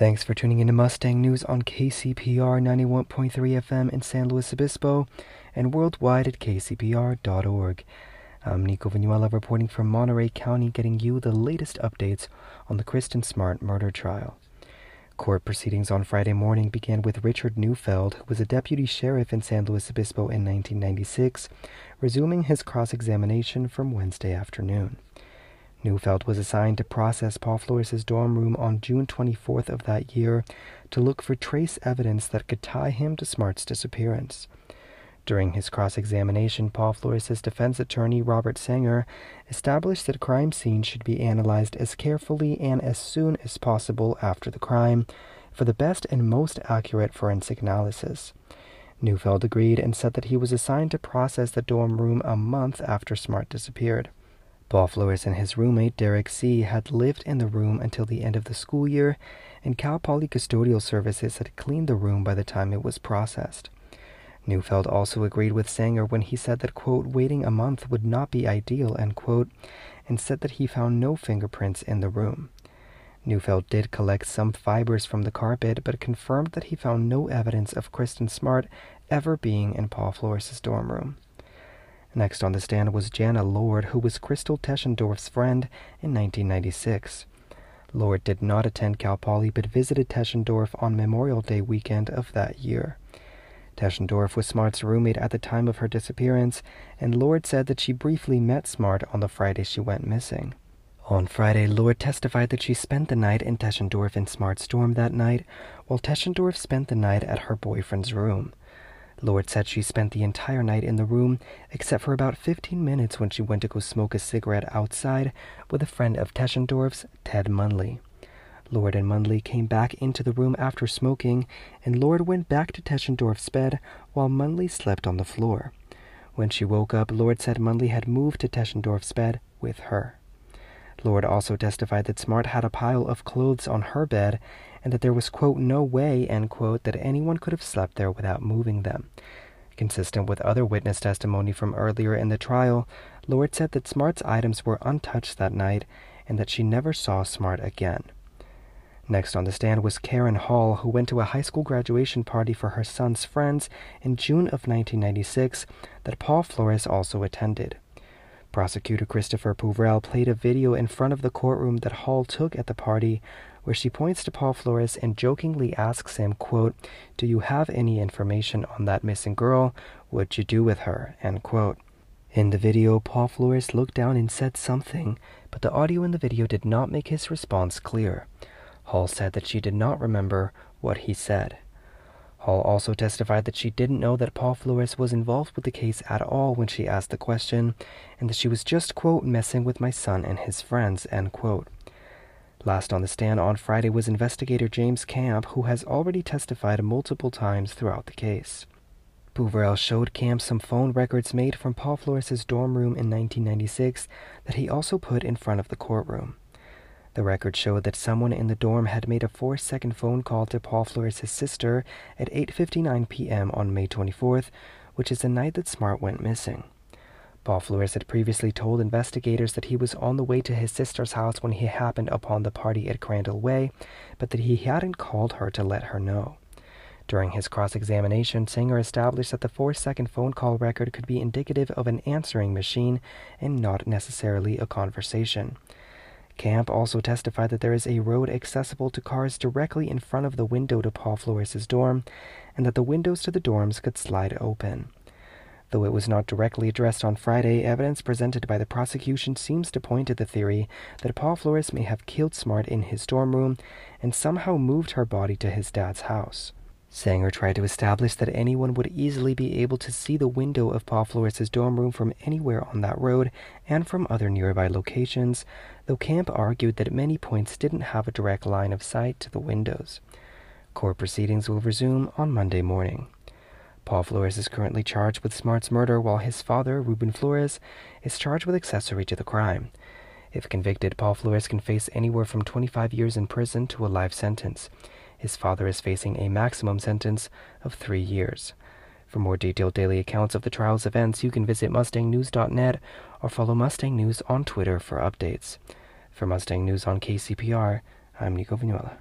Thanks for tuning in to Mustang News on KCPR 91.3 FM in San Luis Obispo and worldwide at kcpr.org. I'm Nico Vinuela reporting from Monterey County, getting you the latest updates on the Kristin Smart murder trial. Court proceedings on Friday morning began with Richard Neufeld, who was a deputy sheriff in San Luis Obispo in 1996, resuming his cross examination from Wednesday afternoon. Neufeld was assigned to process Paul Flores' dorm room on June 24th of that year to look for trace evidence that could tie him to Smart's disappearance. During his cross examination, Paul Flores' defense attorney, Robert Sanger, established that crime scene should be analyzed as carefully and as soon as possible after the crime for the best and most accurate forensic analysis. Neufeld agreed and said that he was assigned to process the dorm room a month after Smart disappeared. Paul Flores and his roommate Derek C. had lived in the room until the end of the school year, and Cal Poly Custodial Services had cleaned the room by the time it was processed. Neufeld also agreed with Sanger when he said that, quote, waiting a month would not be ideal, end quote, and said that he found no fingerprints in the room. Neufeld did collect some fibers from the carpet, but confirmed that he found no evidence of Kristin Smart ever being in Paul Flores' dorm room. Next on the stand was Jana Lord, who was Crystal Teschendorf's friend in 1996. Lord did not attend Cal Poly but visited Teschendorf on Memorial Day weekend of that year. Teschendorf was Smart's roommate at the time of her disappearance, and Lord said that she briefly met Smart on the Friday she went missing. On Friday, Lord testified that she spent the night in Teschendorf in Smart's dorm that night, while Teschendorf spent the night at her boyfriend's room. Lord said she spent the entire night in the room, except for about 15 minutes when she went to go smoke a cigarette outside with a friend of Teschendorf's, Ted Munley. Lord and Munley came back into the room after smoking, and Lord went back to Teschendorf's bed while Munley slept on the floor. When she woke up, Lord said Munley had moved to Teschendorf's bed with her. Lord also testified that Smart had a pile of clothes on her bed and that there was, quote, no way, end quote, that anyone could have slept there without moving them. Consistent with other witness testimony from earlier in the trial, Lord said that Smart's items were untouched that night and that she never saw Smart again. Next on the stand was Karen Hall, who went to a high school graduation party for her son's friends in June of 1996 that Paul Flores also attended. Prosecutor Christopher Peuvrelle played a video in front of the courtroom that Hall took at the party where she points to Paul Flores and jokingly asks him, quote, Do you have any information on that missing girl? What'd you do with her? End quote. In the video, Paul Flores looked down and said something, but the audio in the video did not make his response clear. Hall said that she did not remember what he said. Hall also testified that she didn't know that Paul Flores was involved with the case at all when she asked the question, and that she was just, quote, messing with my son and his friends, end quote. Last on the stand on Friday was investigator James Camp, who has already testified multiple times throughout the case. Peuvrelle showed Camp some phone records made from Paul Flores' dorm room in 1996 that he also put in front of the courtroom. The record showed that someone in the dorm had made a four-second phone call to Paul Flores' sister at 8.59 p.m. on May 24th, which is the night that Smart went missing. Paul Flores had previously told investigators that he was on the way to his sister's house when he happened upon the party at Crandall Way, but that he hadn't called her to let her know. During his cross examination, Sanger established that the four second phone call record could be indicative of an answering machine and not necessarily a conversation. Camp also testified that there is a road accessible to cars directly in front of the window to Paul Flores' dorm, and that the windows to the dorms could slide open. Though it was not directly addressed on Friday, evidence presented by the prosecution seems to point to the theory that Paul Flores may have killed Smart in his dorm room and somehow moved her body to his dad's house. Sanger tried to establish that anyone would easily be able to see the window of Paul Flores' dorm room from anywhere on that road and from other nearby locations, though Camp argued that many points didn't have a direct line of sight to the windows. Court proceedings will resume on Monday morning. Paul Flores is currently charged with Smart's murder, while his father, Ruben Flores, is charged with accessory to the crime. If convicted, Paul Flores can face anywhere from 25 years in prison to a life sentence. His father is facing a maximum sentence of three years. For more detailed daily accounts of the trial's events, you can visit MustangNews.net or follow Mustang News on Twitter for updates. For Mustang News on KCPR, I'm Nico Vinuela.